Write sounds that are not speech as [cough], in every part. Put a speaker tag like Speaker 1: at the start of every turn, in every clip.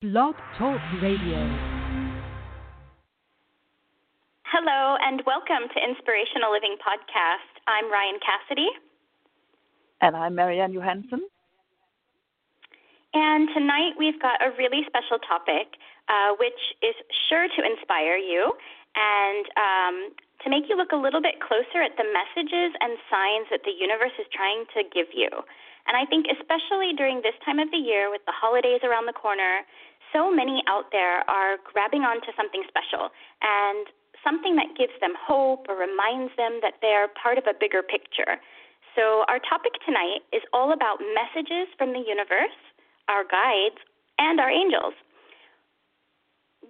Speaker 1: Blog Talk Radio.
Speaker 2: Hello, and welcome to Inspirational Living Podcast. I'm Rien Cassidy.
Speaker 3: And I'm Marianne Johansson.
Speaker 2: And tonight we've got a really special topic, uh, which is sure to inspire you and um, to make you look a little bit closer at the messages and signs that the universe is trying to give you. And I think, especially during this time of the year with the holidays around the corner, so many out there are grabbing onto something special and something that gives them hope or reminds them that they're part of a bigger picture. So, our topic tonight is all about messages from the universe, our guides, and our angels.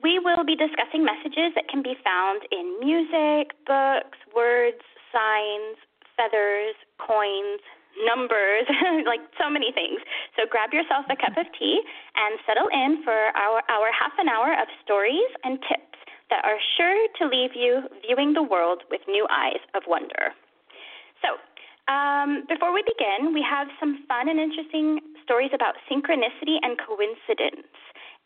Speaker 2: We will be discussing messages that can be found in music, books, words, signs, feathers, coins, numbers, [laughs] like so many things. So grab yourself a cup of tea and settle in for our, our half an hour of stories and tips that are sure to leave you viewing the world with new eyes of wonder. So, um, before we begin, we have some fun and interesting stories about synchronicity and coincidence.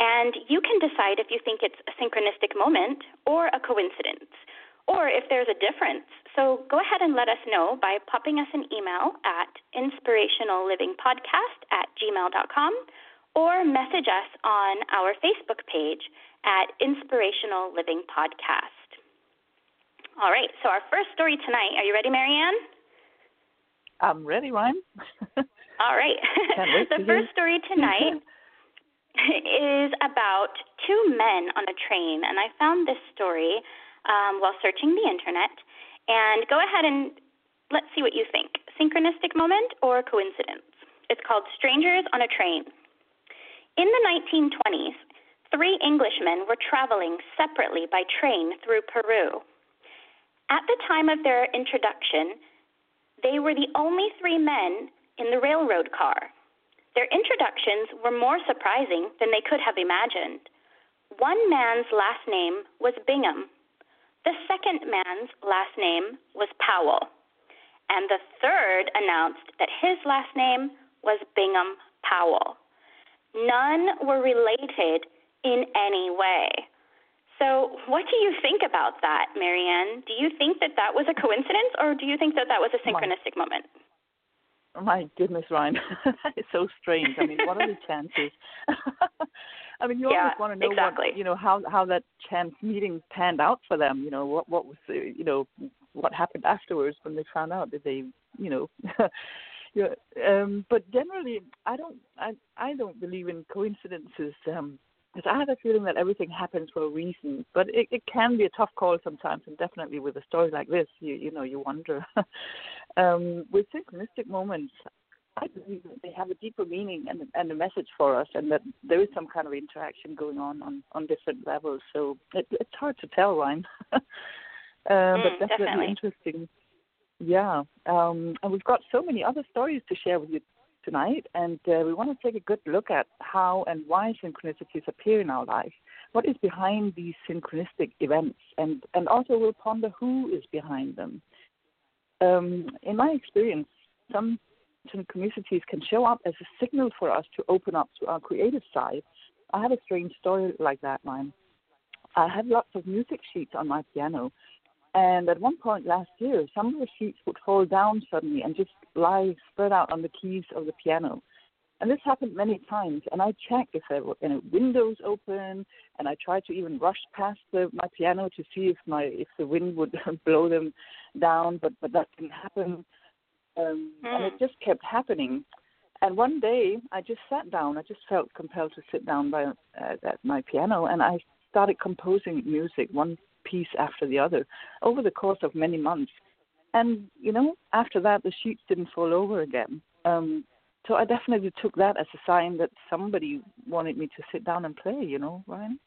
Speaker 2: And you can decide if you think it's a synchronistic moment or a coincidence or if there's a difference. So go ahead and let us know by popping us an email at inspirationallivingpodcast at gmail.com or message us on our Facebook page at Inspirational Living Podcast. All right, so our first story tonight. Are you ready, Marianne?
Speaker 3: I'm ready, Rien. [laughs]
Speaker 2: All right. [laughs] the first story tonight [laughs] is about two men on a train, and I found this story um, while searching the internet. And go ahead and let's see what you think synchronistic moment or coincidence. It's called Strangers on a Train. In the 1920s, three Englishmen were traveling separately by train through Peru. At the time of their introduction, they were the only three men in the railroad car. Their introductions were more surprising than they could have imagined. One man's last name was Bingham, the second man's last name was Powell, and the third announced that his last name was Bingham Powell. None were related in any way. So, what do you think about that, Marianne? Do you think that that was a coincidence, or do you think that that was a synchronistic
Speaker 3: my,
Speaker 2: moment?
Speaker 3: My goodness, Rien, [laughs] that is so strange. I mean, what are the chances? [laughs] I mean, you
Speaker 2: yeah,
Speaker 3: always want to know
Speaker 2: exactly.
Speaker 3: what you know how how that chance meeting panned out for them. You know what what was the, you know what happened afterwards when they found out that they you know. [laughs] yeah, um, but generally, I don't I I don't believe in coincidences. Um, because I have a feeling that everything happens for a reason. But it, it can be a tough call sometimes, and definitely with a story like this, you you know you wonder. [laughs] um, with synchronistic moments, I believe that they have a deeper meaning and, and a message for us, and that there is some kind of interaction going on on, on different levels. So it, it's hard to tell, Rien. [laughs] uh,
Speaker 2: mm,
Speaker 3: but definitely,
Speaker 2: definitely,
Speaker 3: interesting. Yeah, um, and we've got so many other stories to share with you tonight, and uh, we want to take a good look at how and why synchronicities appear in our life. What is behind these synchronistic events, and and also we'll ponder who is behind them. Um, in my experience, some synchronicities can show up as a signal for us to open up to our creative side. I have a strange story like that, mine. I have lots of music sheets on my piano, and at one point last year, some of the sheets would fall down suddenly and just lie spread out on the keys of the piano. And this happened many times, and I checked if there were any windows open, and I tried to even rush past the, my piano to see if my if the wind would [laughs] blow them down, but but that didn't happen um,
Speaker 2: mm.
Speaker 3: and it just kept happening. And one day, I just sat down. I just felt compelled to sit down by uh, at my piano, and I started composing music, one piece after the other, over the course of many months. And you know, after that, the sheets didn't fall over again. Um, so I definitely took that as a sign that somebody wanted me to sit down and play. You know, Rien.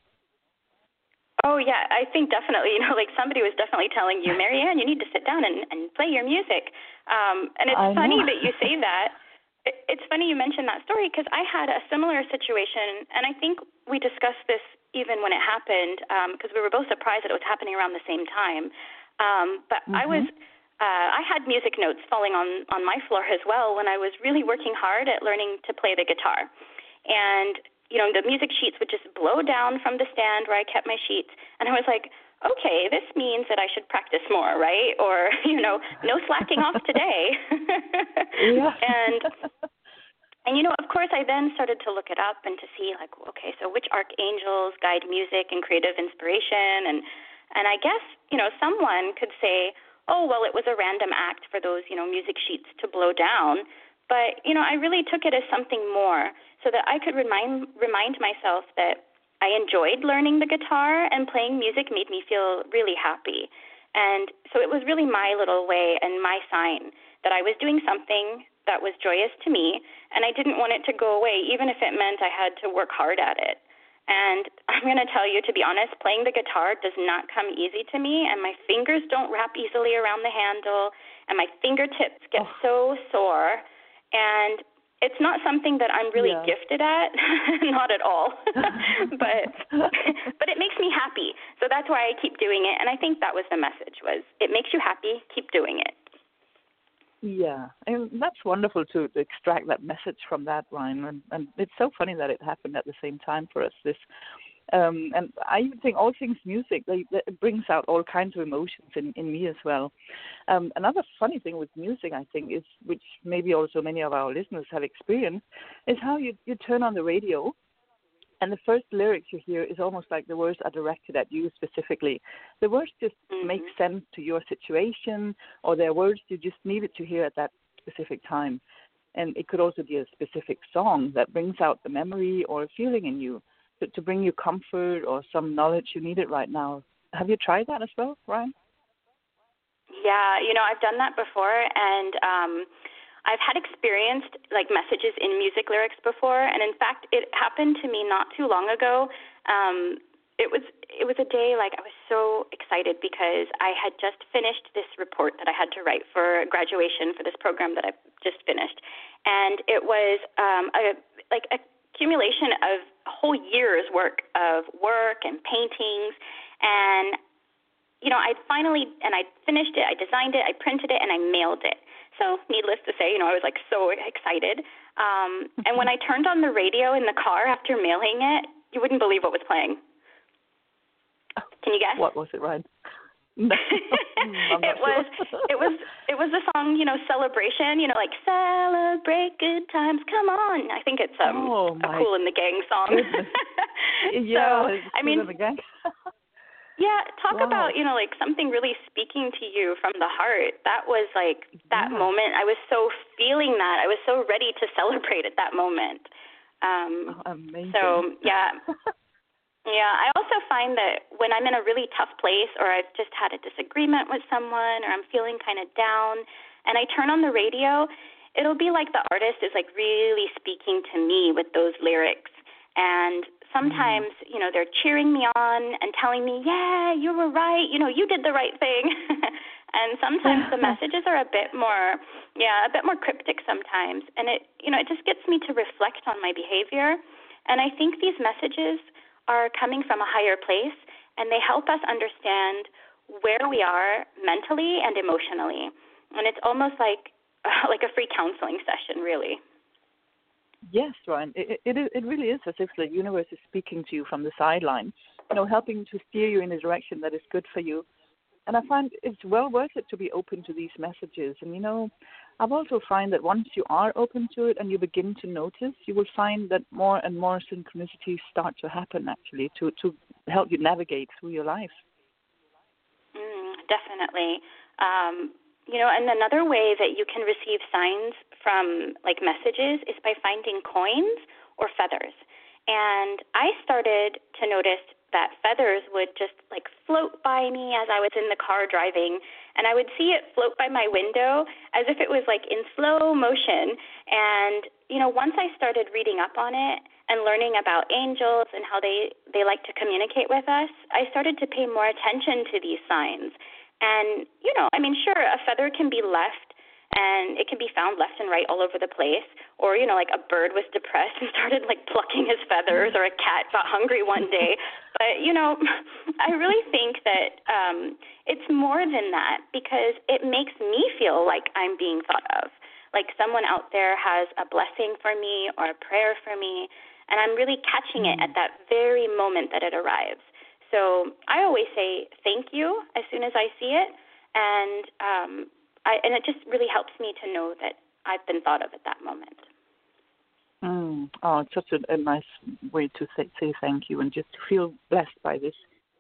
Speaker 2: Oh yeah, I think definitely. [laughs] You know, like somebody was definitely telling you, Marianne, you need to sit down and, and play your music. Um, and it's
Speaker 3: I
Speaker 2: funny
Speaker 3: know.
Speaker 2: that you say that. It, it's funny you mentioned that story because I had a similar situation, and I think we discussed this even when it happened because um, we were both surprised that it was happening around the same time. Um, but
Speaker 3: mm-hmm.
Speaker 2: I was. Uh, I had music notes falling on on my floor as well when I was really working hard at learning to play the guitar. And you know, the music sheets would just blow down from the stand where I kept my sheets. And I was like, okay, this means that I should practice more, right? Or, [laughs] you know, no slacking off today. [laughs] [laughs] and and you know, of course, I then started to look it up and to see like, okay, so which archangels guide music and creative inspiration, and and I guess you know, someone could say, oh, well, it was a random act for those you know music sheets to blow down, but you know, I really took it as something more, so that I could remind remind myself that I enjoyed learning the guitar and playing music made me feel really happy. And so it was really my little way and my sign that I was doing something that was joyous to me, and I didn't want it to go away, even if it meant I had to work hard at it. And [laughs] I'm going to tell you, to be honest, playing the guitar does not come easy to me, and my fingers don't wrap easily around the handle, and my fingertips get oh. so sore. And it's not something that I'm really yeah. gifted at, [laughs] not at all. [laughs] but but it makes me happy, so that's why I keep doing it. And I think that was the message: was it makes you happy, keep doing it.
Speaker 3: Yeah, and that's wonderful to, to extract that message from that, Rien. And, and it's so funny that it happened at the same time for us. This, um, and I even think all things music, they, they, it brings out all kinds of emotions in, in me as well. Um, another funny thing with music, I think, is which maybe also many of our listeners have experienced, is how you you turn on the radio and the first lyrics you hear is almost like the words are directed at you specifically. The words just mm-hmm. make sense to your situation, or they're words you just needed to hear at that specific time. And it could also be a specific song that brings out the memory or a feeling in you to, to bring you comfort or some knowledge you needed right now. Have you tried that as well, Rien?
Speaker 2: Yeah, you know, I've done that before, and um, I've had experienced like messages in music lyrics before, and in fact, it happened to me not too long ago. Um, it was it was a day like I was so excited because I had just finished this report that I had to write for graduation for this program that I just finished, and it was um, a like accumulation of whole year's work of work and paintings, and you know I finally and I finished it, I designed it, I printed it, and I mailed it. So, needless to say, you know, I was like so excited. Um, and when I turned on the radio in the car after mailing it, you wouldn't believe what was playing. Can you guess?
Speaker 3: What was it, Rien? [laughs]
Speaker 2: it was it was it was the song you know celebration you know like celebrate good times come on I think it's um
Speaker 3: oh,
Speaker 2: a Kool and the Gang song [laughs]
Speaker 3: yeah
Speaker 2: so, I mean [laughs] yeah, talk
Speaker 3: wow.
Speaker 2: about, you know, like something really speaking to you from the heart. That was like that
Speaker 3: yeah.
Speaker 2: moment. I was so feeling that. I was so ready to celebrate at that moment. Um
Speaker 3: oh, amazing.
Speaker 2: So, yeah. Yeah, I also find that when I'm in a really tough place or I've just had a disagreement with someone or I'm feeling kind of down and I turn on the radio, it'll be like the artist is like really speaking to me with those lyrics. And sometimes mm-hmm. you know they're cheering me on and telling me yeah you were right you know you did the right thing [laughs] and sometimes the [laughs] messages are a bit more yeah a bit more cryptic sometimes and it you know it just gets me to reflect on my behavior and i think these messages are coming from a higher place and they help us understand where we are mentally and emotionally and it's almost like [laughs] like a free counseling session really
Speaker 3: Yes, Rien. It, it it really is as if the universe is speaking to you from the sideline, you know, helping to steer you in a direction that is good for you. And I find it's well worth it to be open to these messages. And you know, I've also find that once you are open to it and you begin to notice, you will find that more and more synchronicities start to happen actually to to help you navigate through your life.
Speaker 2: Mm, definitely. Um, you know, and another way that you can receive signs from like messages is by finding coins or feathers. And I started to notice that feathers would just like float by me as I was in the car driving, and I would see it float by my window as if it was like in slow motion. And you know, once I started reading up on it and learning about angels and how they they like to communicate with us, I started to pay more attention to these signs. And, you know, I mean, sure, a feather can be left and it can be found left and right all over the place. Or, you know, like a bird was depressed and [laughs] started like plucking his feathers, or a cat got hungry one day. [laughs] but, you know, [laughs] I really think that um, it's more than that because it makes me feel like I'm being thought of. Like someone out there has a blessing for me or a prayer for me. and I'm really catching it at that very moment that it arrives. So I always say thank you as soon as I see it, and um, I, and it just really helps me to know that I've been thought of at that moment.
Speaker 3: Mm. Oh, it's such a, a nice way to say, say thank you and just to feel blessed by this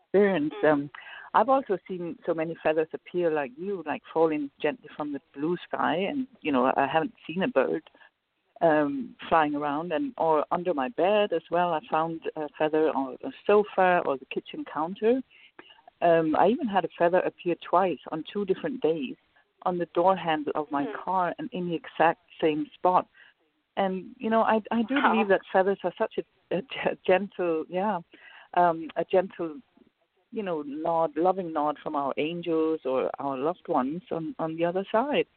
Speaker 3: experience.
Speaker 2: Mm.
Speaker 3: Um, I've also seen so many feathers appear like you, like falling gently from the blue sky, and you know I haven't seen a bird um, flying around, and or under my bed as well. I found a feather on a sofa or the kitchen counter. Um, I even had a feather appear twice on two different days on the door handle of my
Speaker 2: Mm.
Speaker 3: car and in the exact same spot. And you know, I I do
Speaker 2: Wow.
Speaker 3: believe that feathers are such a, a, a gentle, yeah, um, a gentle, you know, nod, loving nod from our angels or our loved ones on on the other side.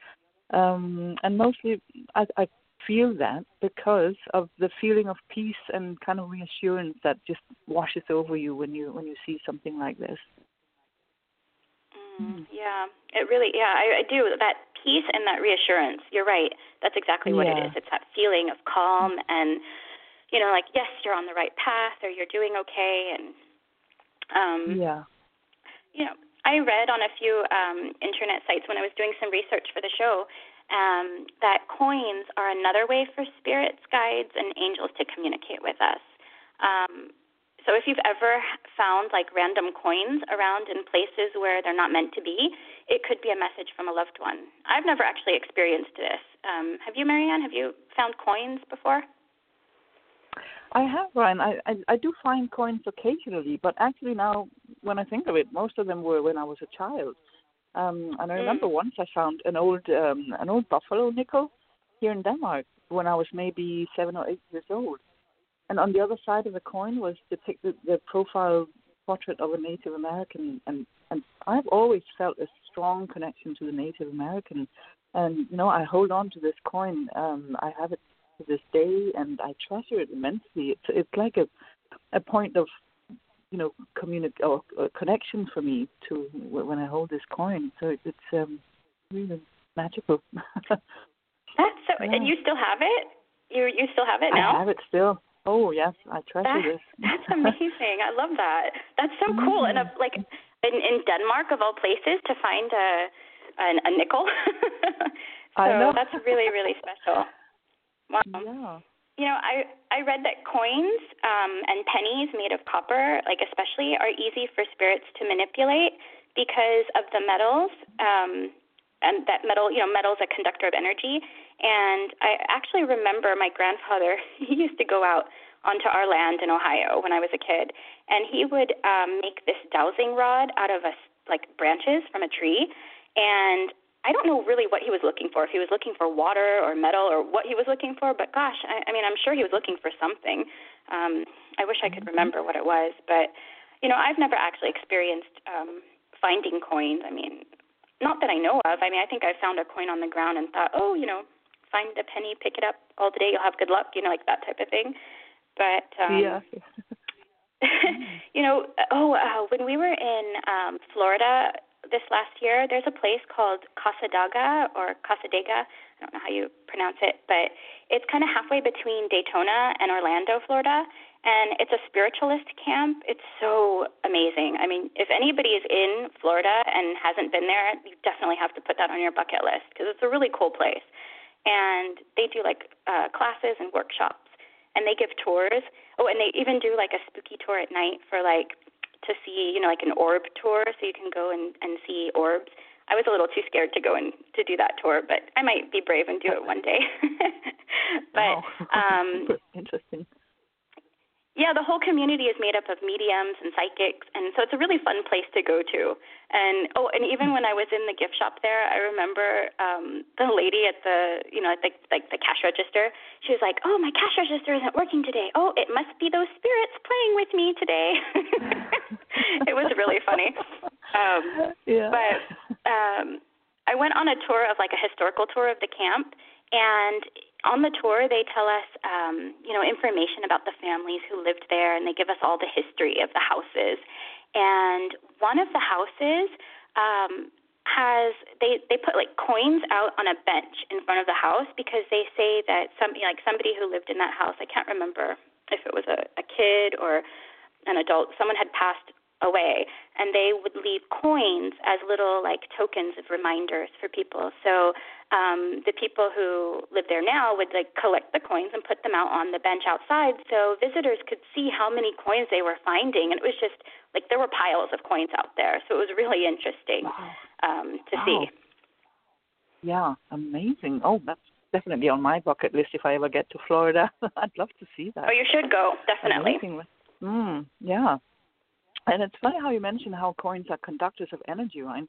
Speaker 3: Um, and mostly, I, I feel that because of the feeling of peace and kind of reassurance that just washes over you when you when you see something like this.
Speaker 2: Mm, yeah, it really. Yeah, I, I do that peace and that reassurance. You're right. That's exactly what it
Speaker 3: Yeah.
Speaker 2: is. It's that feeling of calm and, you know, like yes, you're on the right path or you're doing okay. And, um,
Speaker 3: Yeah.
Speaker 2: you know, I read on a few um, internet sites when I was doing some research for the show um, that coins are another way for spirits, guides, and angels to communicate with us. Um, so if you've ever found like random coins around in places where they're not meant to be, it could be a message from a loved one. I've never actually experienced this. Um, have you, Marianne? Have you found coins before?
Speaker 3: I have, Rien. I, I I do find coins occasionally, but actually now, when I think of it, most of them were when I was a child. Um, and I remember
Speaker 2: Mm.
Speaker 3: once I found an old um, an old buffalo nickel here in Denmark when I was maybe seven or eight years old. And on the other side of the coin was depicted the profile portrait of a Native American, and and I've always felt a strong connection to the Native American. And you know, I hold on to this coin. Um, I have it to this day, and I treasure it immensely. It's it's like a a point of you know communic or, or connection for me to when I hold this coin. So it, it's um, really magical. [laughs]
Speaker 2: That's so.
Speaker 3: Yeah.
Speaker 2: And you still have it? You you still have it now?
Speaker 3: I have it still. Oh yes, I treasure
Speaker 2: That,
Speaker 3: this. [laughs]
Speaker 2: that's amazing. I love that. That's so cool. And a, like in in Denmark of all places to find a a, a nickel. [laughs] so
Speaker 3: I know.
Speaker 2: that's really really special. Wow.
Speaker 3: yeah.
Speaker 2: You know, I I read that coins um, and pennies made of copper, like especially, are easy for spirits to manipulate because of the metals. Um, and that metal, you know, metal is a conductor of energy. And I actually remember my grandfather. [laughs] He used to go out onto our land in Ohio when I was a kid, and he would um, make this dowsing rod out of a, like branches from a tree. And I don't know really what he was looking for. If he was looking for water or metal or what he was looking for, but gosh, I, I mean, I'm sure he was looking for something. Um, I wish I could remember what it was, but you know, I've never actually experienced um, finding coins. I mean, not that I know of. I mean, I think I found a coin on the ground and thought, oh, you know, find a penny, pick it up all the day, you'll have good luck. You know, like that type of thing. But um,
Speaker 3: yeah. [laughs] [laughs]
Speaker 2: you know, oh, uh, when we were in um, Florida this last year, there's a place called Cassadaga or Casadega. I don't know how you pronounce it, but it's kind of halfway between Daytona and Orlando, Florida. And it's a spiritualist camp. It's so amazing. I mean, if anybody is in Florida and hasn't been there, you definitely have to put that on your bucket list because it's a really cool place. And they do like uh, classes and workshops and they give tours. Oh, and they even do like a spooky tour at night for like to see, you know, like an orb tour, so you can go and and see orbs. I was a little too scared to go and to do that tour, but I might be brave and do it one day. [laughs] but
Speaker 3: Wow. [laughs]
Speaker 2: um
Speaker 3: interesting.
Speaker 2: Yeah, the whole community is made up of mediums and psychics, and so it's a really fun place to go to. And oh, and even when I was in the gift shop there, I remember um the lady at the you know at the like the cash register. She was like, "Oh, my cash register isn't working today. Oh, it must be those spirits playing with me today." [laughs] it was really funny. Um,
Speaker 3: yeah.
Speaker 2: but um, I went on a tour of like a historical tour of the camp, and on the tour they tell us, um, you know, information about the families who lived there, and they give us all the history of the houses. And one of the houses um, has they they put like coins out on a bench in front of the house because they say that some like somebody who lived in that house, I can't remember if it was a, a kid or an adult, someone had passed away and they would leave coins as little like tokens of reminders for people. So um the people who live there now would like collect the coins and put them out on the bench outside so visitors could see how many coins they were finding and it was just like there were piles of coins out there. So it was really interesting
Speaker 3: wow.
Speaker 2: um to
Speaker 3: wow.
Speaker 2: see.
Speaker 3: Yeah amazing. Oh that's definitely on my bucket list if i ever get to florida. [laughs] I'd love to see that.
Speaker 2: Oh you should go definitely.
Speaker 3: Mm, yeah and it's funny how you mentioned how coins are conductors of energy, Rien.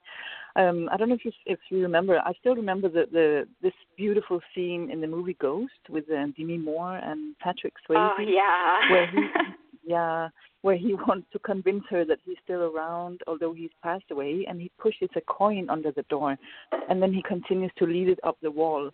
Speaker 3: Um, I don't know if you if you remember. I still remember the, the this beautiful scene in the movie Ghost with uh, Demi Moore and Patrick Swayze.
Speaker 2: Oh yeah.
Speaker 3: Where he, [laughs] yeah, where he [laughs] wants to convince her that he's still around, although he's passed away, and he pushes a coin under the door, and then he continues to lead it up the wall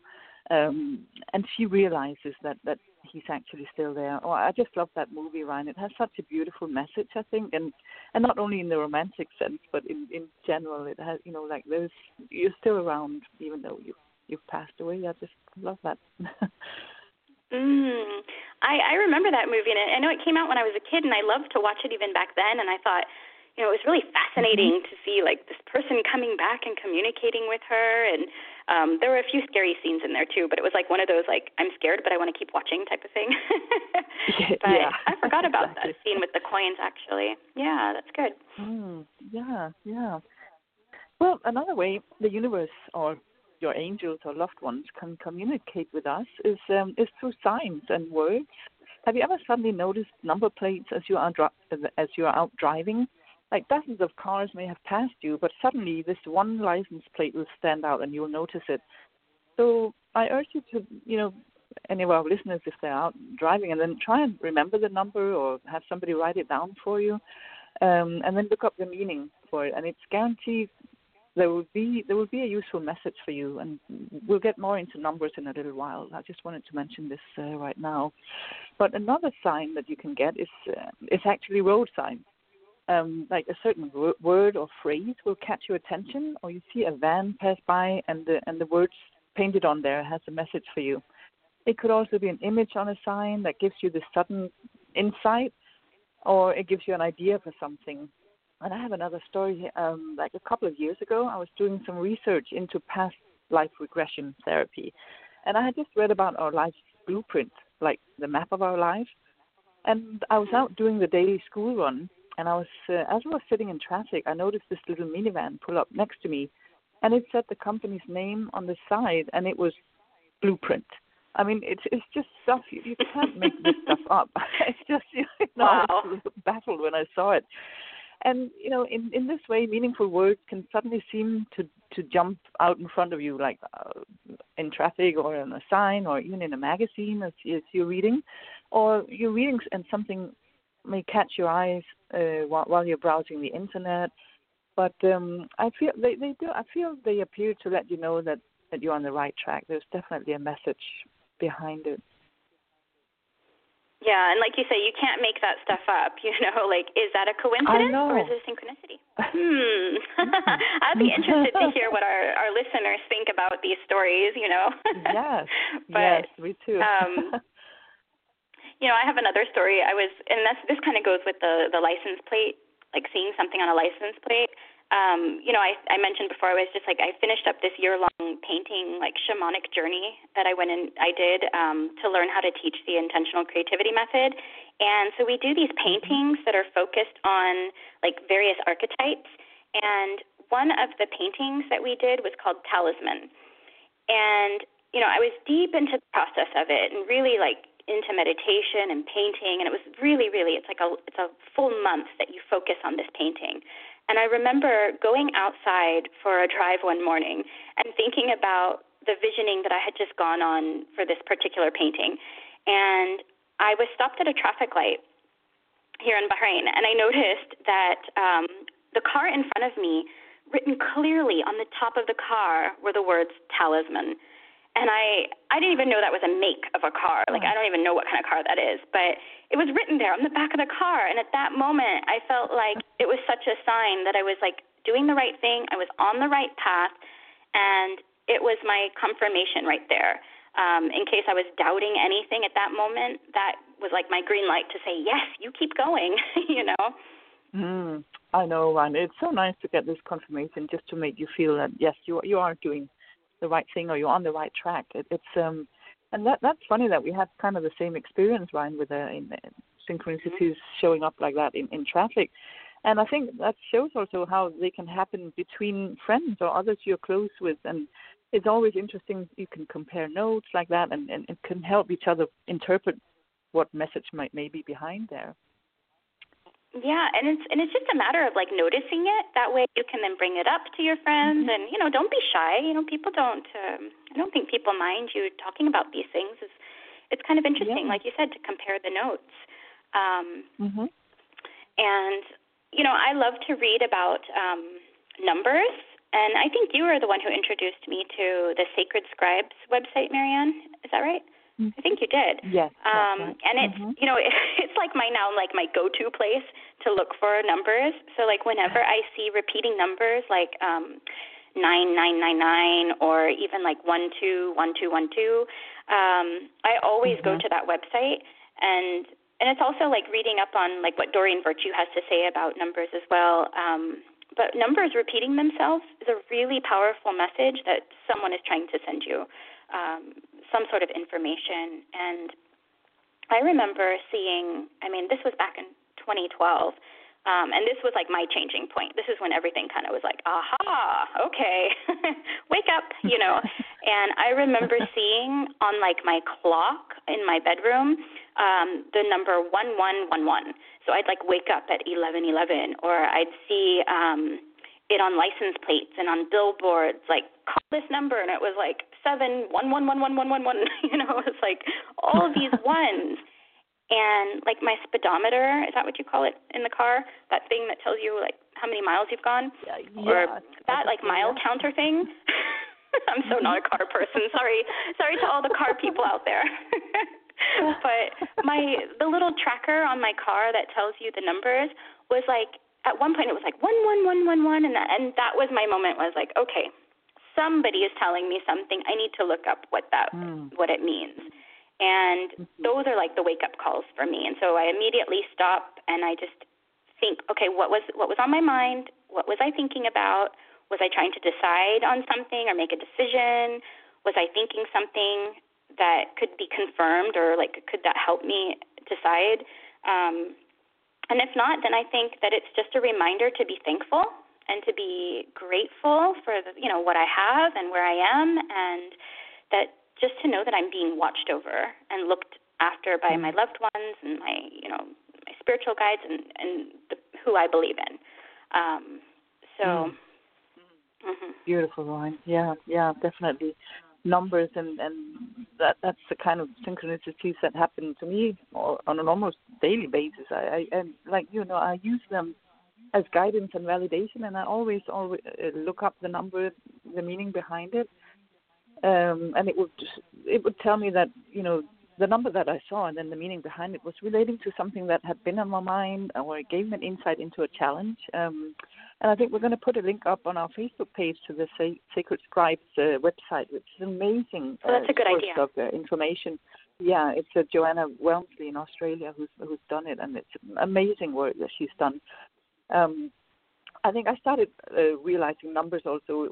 Speaker 3: um, and she realizes that that he's actually still there. Oh, I just love that movie, Rien. It has such a beautiful message, I think, and and not only in the romantic sense, but in in general, it has you know like there's you're still around even though you you've passed away. I just love that. [laughs]
Speaker 2: mm. I I remember that movie, and I know it came out when I was a kid, and I loved to watch it even back then. And I thought, you know, it was really fascinating mm-hmm. to see like this person coming back and communicating with her and um there were a few scary scenes in there too, but it was like one of those like I'm scared but I want to keep watching type of thing. [laughs] [laughs] but
Speaker 3: yeah,
Speaker 2: I forgot about
Speaker 3: exactly.
Speaker 2: that scene with the coins actually. Yeah, that's good.
Speaker 3: Mm, yeah, yeah. Well, another way the universe or your angels or loved ones can communicate with us is um, is through signs and words. Have you ever suddenly noticed number plates as you are dri- as you are out driving? Like dozens of cars may have passed you, but suddenly this one license plate will stand out and you'll notice it. So I urge you to, you know, any of our listeners, if they're out driving, and then try and remember the number or have somebody write it down for you, um, and then look up the meaning for it. And it's guaranteed there will be there will be a useful message for you. And we'll get more into numbers in a little while. I just wanted to mention this uh, right now. But another sign that you can get is uh, is actually road signs um, like a certain w- word or phrase will catch your attention, or you see a van pass by and the and the words painted on there has a message for you. It could also be an image on a sign that gives you the sudden insight, or it gives you an idea for something. And I have another story. Um, like a couple of years ago, I was doing some research into past life regression therapy, and I had just read about our life's blueprint, like the map of our life. And I was out doing the daily school run, and I was uh, as I was sitting in traffic, I noticed this little minivan pull up next to me, and it said the company's name on the side, and it was Blueprint. I mean, it's it's just stuff you, you can't make this stuff [laughs] up. [laughs] It's just you know, [laughs]
Speaker 2: wow.
Speaker 3: I was baffled when I saw it. And you know, in in this way, meaningful words can suddenly seem to to jump out in front of you, like uh, in traffic or on a sign, or even in a magazine as, as you're reading, or you're reading and something may catch your eyes uh, while, while you're browsing the internet. But um, I feel they, they do. I feel they appear to let you know that that you're on the right track. There's definitely a message behind it.
Speaker 2: Yeah, and like you say, you can't make that stuff up. You [laughs] know, like is that a coincidence or is it synchronicity? [laughs] Hmm. [laughs] I'd be interested to hear what our our listeners think about these stories. You know.
Speaker 3: yes.
Speaker 2: but,
Speaker 3: yes, me too.
Speaker 2: um, you know, I have another story. I was, and this this kind of goes with the the license plate, like seeing something on a license plate. Um, you know, I I mentioned before I was just like I finished up this year long painting like shamanic journey that I went and I did um, to learn how to teach the intentional creativity method. And so we do these paintings that are focused on like various archetypes. And one of the paintings that we did was called Talisman. And you know, I was deep into the process of it and really like into meditation and painting and it was really really it's like a it's a full month that you focus on this painting. And i remember going outside for a drive one morning and thinking about the visioning that i had just gone on for this particular painting. And i was stopped at a traffic light here in bahrain and i noticed that um the car in front of me written clearly on the top of the car were the words talisman and I I didn't even know that was a make of a car. Like I don't even know what kind of car that is, but it was written there on the back of the car. And at that moment, I felt like it was such a sign that I was like doing the right thing. I was on the right path, and it was my confirmation right there um, in case I was doubting anything at that moment, that was like my green light to say, yes, you keep going, [laughs] you know?
Speaker 3: Mm, I know, and it's so nice to get this confirmation just to make you feel that, yes, you, you are doing the right thing or you're on the right track. It, it's, um, and that that's funny that we had kind of the same experience, Rien, with the in, synchronicities mm-hmm. showing up like that in, in traffic. And I think that shows also how they can happen between friends or others you're close with. And it's always interesting. You can compare notes like that and, and it can help each other interpret what message might may be behind there.
Speaker 2: Yeah, and it's and it's just a matter of like noticing it. That way, you can then bring it up to your friends, mm-hmm. and you know, don't be shy. You know, people don't. Um, I don't think people mind you talking about these things. It's it's kind of interesting, yeah. like you said, to compare the notes. Um,
Speaker 3: mm-hmm.
Speaker 2: And you know, I love to read about um, numbers, and I think you were the one who introduced me to the Sacred Scribes website, Marianne. Is that right? I think you did.
Speaker 3: Yes.
Speaker 2: Um,
Speaker 3: right.
Speaker 2: And it's
Speaker 3: mm-hmm.
Speaker 2: you know [laughs] it's like my now like my go-to place to look for numbers. So like whenever I see repeating numbers like um, nine nine nine nine or even like one two one two one two, um, I always mm-hmm. go to that website and and it's also like reading up on like what Doreen Virtue has to say about numbers as well. Um, but numbers repeating themselves is a really powerful message that someone is trying to send you um, some sort of information. And I remember seeing, I mean, this was back in 2012. Um, and this was like my changing point. This is when everything kind of was like, aha, okay, [laughs] wake up, you know. [laughs] and I remember seeing on like my clock in my bedroom um, the number one one one one. So I'd like wake up at eleven eleven, or I'd see um, it on license plates and on billboards, like call this number, and it was like seven one one one one one one one. [laughs] You know, it was like all of these [laughs] ones. And like my speedometer is that what you call it in the car? That thing that tells you like how many miles you've gone?
Speaker 3: Yeah,
Speaker 2: or
Speaker 3: yeah,
Speaker 2: that like mile yeah. counter thing? [laughs] I'm so not a car person. Sorry. Sorry to all the car people out there. But my the little tracker on my car that tells you the numbers was like at one point it was like one one one one one and that and that was my moment was like okay somebody is telling me something i need to look up what that
Speaker 3: mm.
Speaker 2: what it means and mm-hmm. those are like the wake up calls for me. And so I immediately stop and I just think, okay, what was what was on my mind? What was I thinking about? Was I trying to decide on something or make a decision? Was I thinking something that could be confirmed or like could that help me decide? Um, and if not, then I think that it's just a reminder to be thankful and to be grateful for the, you know what I have and where I am, and that just to know that I'm being watched over and looked after by my loved ones and my you know my spiritual guides and and the, who I believe in. Um, so. Mm. Mm-hmm.
Speaker 3: Beautiful, Rien. Yeah, yeah, definitely. Numbers and and that that's the kind of synchronicities that happen to me on an almost daily basis. I, I and like you know I use them as guidance and validation, and I always always uh, look up the number, the meaning behind it, um, and it would it would tell me that you know the number that I saw and then the meaning behind it was relating to something that had been on my mind or it gave me an insight into a challenge. Um, and I think we're going to put a link up on our Facebook page to the Sacred Scribes uh, website, which is amazing.
Speaker 2: Oh, that's a good
Speaker 3: idea. Of uh, information. Yeah, it's uh, Joanne Walmsley in Australia who's who's done it, and it's amazing work that she's done. Um, I think I started uh, realizing numbers also.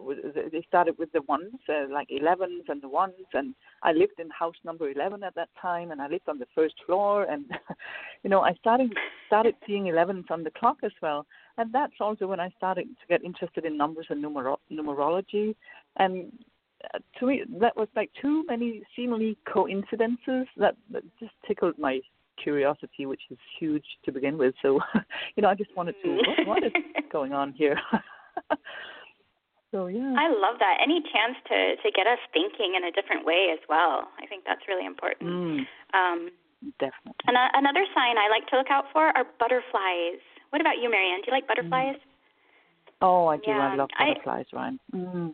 Speaker 3: They started with the ones, uh, like 11s and the ones, and I lived in house number 11 at that time, and I lived on the first floor, and [laughs] you know, I started started seeing 11s on the clock as well, and that's also when I started to get interested in numbers and numero- numerology, and uh, to me that was like too many seemingly coincidences that, that just tickled my curiosity, which is huge to begin with. So, [laughs] you know, I just wanted to what, what is [laughs] going on here. [laughs] so yeah.
Speaker 2: I love that. Any chance to to get us thinking in a different way as well. I think that's really important.
Speaker 3: Mm,
Speaker 2: um,
Speaker 3: definitely.
Speaker 2: And a, another sign I like to look out for are butterflies. What about you, Marianne? Do you like butterflies? Mm.
Speaker 3: Oh, I do.
Speaker 2: Yeah.
Speaker 3: I love butterflies, I, Rien. Mm.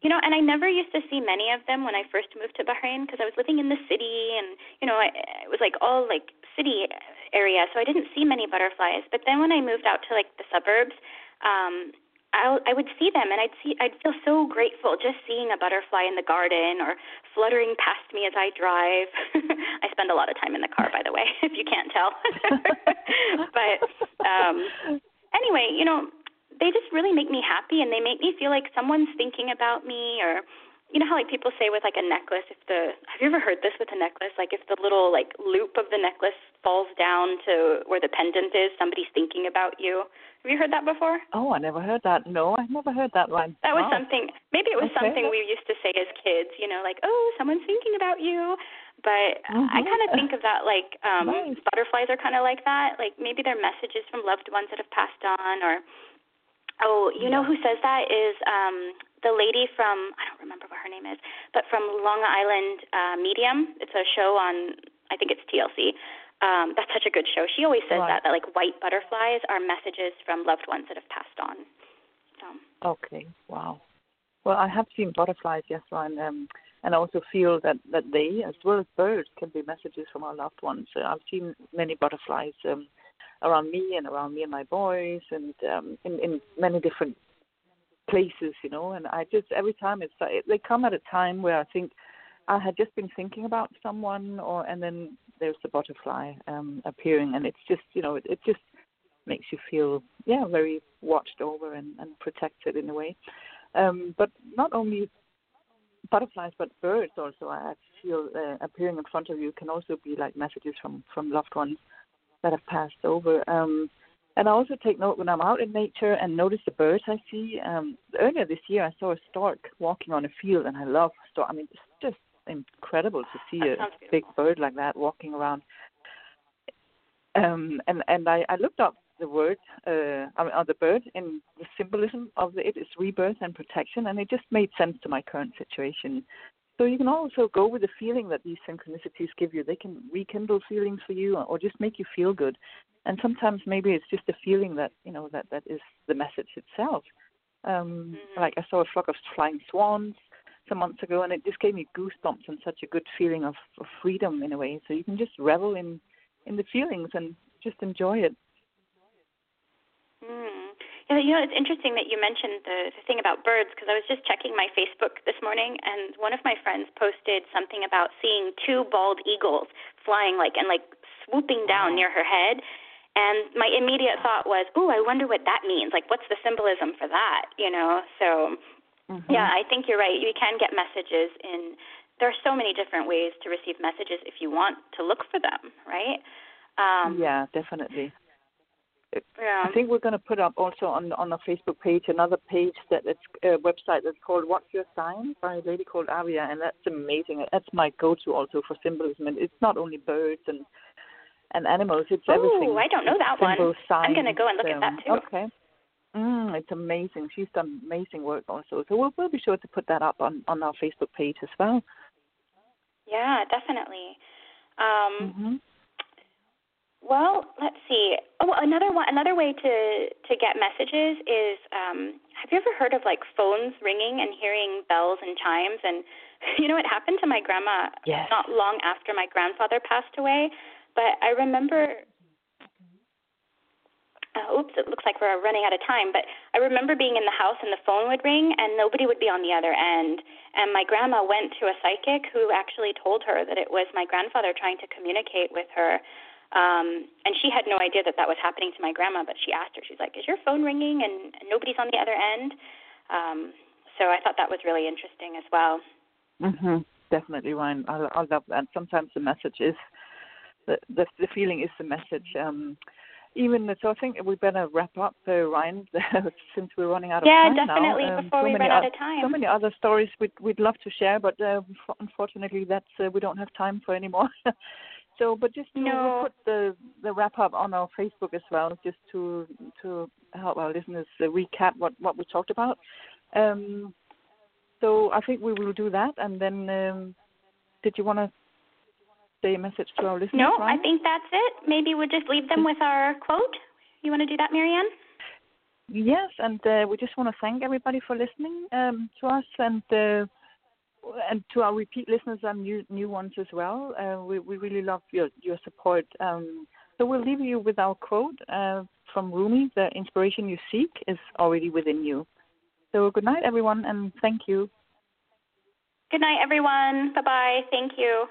Speaker 2: You know, and I never used to see many of them when I first moved to Bahrain because I was living in the city, and you know, I, it was like all like city area, so I didn't see many butterflies. But then when I moved out to like the suburbs, um, I I would see them and I'd see I'd feel so grateful just seeing a butterfly in the garden or fluttering past me as I drive. [laughs] I spend a lot of time in the car by the way, [laughs] if you can't tell. [laughs] but um anyway, you know, they just really make me happy and they make me feel like someone's thinking about me or you know how like people say with like a necklace if the have you ever heard this with a necklace like if the little like loop of the necklace falls down to where the pendant is somebody's thinking about you have you heard that before
Speaker 3: oh i never heard that no i never heard that one
Speaker 2: that was
Speaker 3: wow.
Speaker 2: something maybe it was
Speaker 3: okay.
Speaker 2: something we used to say as kids you know like oh someone's thinking about you but
Speaker 3: mm-hmm.
Speaker 2: i kind of think of that like um
Speaker 3: nice.
Speaker 2: butterflies are kind of like that like maybe they're messages from loved ones that have passed on or Oh, you know who says that is um the lady from I don't remember what her name is, but from Long Island uh Medium. It's a show on I think it's TLC. Um that's such a good show. She always says
Speaker 3: right.
Speaker 2: that that like white butterflies are messages from loved ones that have passed on. So.
Speaker 3: Okay. Wow. Well, I have seen butterflies, yes, and um, and I also feel that that they, as well as birds, can be messages from our loved ones. So I've seen many butterflies um, around me and around me and my boys, and um, in in many different places, you know. And I just every time it's like they come at a time where I think I had just been thinking about someone, or and then there's the butterfly um, appearing, and it's just you know it, it just makes you feel yeah very watched over and, and protected in a way. Um, but not only butterflies, but birds also. I feel uh, appearing in front of you can also be like messages from from loved ones that have passed over. Um, and I also take note when I'm out in nature and notice the birds I see. Um, earlier this year, I saw a stork walking on a field, and I love stork. I mean, it's just incredible to see a big bird like that walking around. Um, and and I, I looked up the word uh, on the bird and the symbolism of it is rebirth and protection, and it just made sense to my current situation. So you can also go with the feeling that these synchronicities give you. They can rekindle feelings for you, or just make you feel good. And sometimes maybe it's just a feeling that you know that that is the message itself. Um,
Speaker 2: mm-hmm.
Speaker 3: Like I saw a flock of flying swans some months ago, and it just gave me goosebumps and such a good feeling of, of freedom in a way. So you can just revel in in the feelings and just enjoy it.
Speaker 2: Mm. Yeah, you know, it's interesting that you mentioned the, the thing about birds because I was just checking my Facebook this morning, and one of my friends posted something about seeing two bald eagles flying like and like swooping down near her head. And my immediate thought was, "Ooh, I wonder what that means. Like, what's the symbolism for that?" You know. So,
Speaker 3: mm-hmm.
Speaker 2: yeah, I think you're right. You can get messages in. There are so many different ways to receive messages if you want to look for them, right? Um,
Speaker 3: yeah, definitely.
Speaker 2: Yeah.
Speaker 3: I think we're going to put up also on on our Facebook page another page that it's a website that's called What's Your Sign by a lady called Avia, and that's amazing. That's my go-to also for symbolism, and it's not only birds and and animals; it's
Speaker 2: Ooh,
Speaker 3: everything.
Speaker 2: I don't know that
Speaker 3: Symbols,
Speaker 2: one.
Speaker 3: Signs,
Speaker 2: I'm going to go and look
Speaker 3: um,
Speaker 2: at that too.
Speaker 3: Okay. Mm, it's amazing. She's done amazing work also. So we'll, we'll be sure to put that up on, on our Facebook page as well.
Speaker 2: Yeah, definitely. Um,
Speaker 3: mm-hmm.
Speaker 2: Well, let's see. Another one, another way to to get messages is um, have you ever heard of like phones ringing and hearing bells and chimes? And [laughs] you know, it happened to my grandma
Speaker 3: yes.
Speaker 2: not long after my grandfather passed away. But I remember. Uh, oops, it looks like we're running out of time. But I remember being in the house and the phone would ring and nobody would be on the other end. And my grandma went to a psychic who actually told her that it was my grandfather trying to communicate with her um, and she had no idea that that was happening to my grandma, but she asked her, she's like, Is your phone ringing and nobody's on the other end? Um, so I thought that was really interesting as well.
Speaker 3: Mhm. Definitely, Rien. I, I love that. Sometimes the message is the the, the feeling is the message. Um, even so, I think we better wrap up, uh, Rien, [laughs] since we're running out of
Speaker 2: yeah,
Speaker 3: time
Speaker 2: now. Yeah,
Speaker 3: definitely.
Speaker 2: Um, before
Speaker 3: so
Speaker 2: we run out of time.
Speaker 3: So many other stories we'd we'd love to share, but uh, unfortunately, that's uh, we don't have time for anymore. [laughs] So, but just to
Speaker 2: no.
Speaker 3: we'll put the the wrap up on our Facebook as well, just to to help our listeners recap what what we talked about. Um, so I think we will do that, and then um, did you want to say a message to our listeners?
Speaker 2: No,
Speaker 3: Rien?
Speaker 2: I think that's it. Maybe we'll just leave them with our quote. You want to do that, Marianne?
Speaker 3: Yes, and uh, we just want to thank everybody for listening um, to us and. Uh, and to our repeat listeners and new new ones as well, uh, we we really love your your support. Um, so we'll leave you with our quote uh, from Rumi: "The inspiration you seek is already within you." So good night, everyone, and thank you.
Speaker 2: Good night, everyone. Bye bye. Thank you.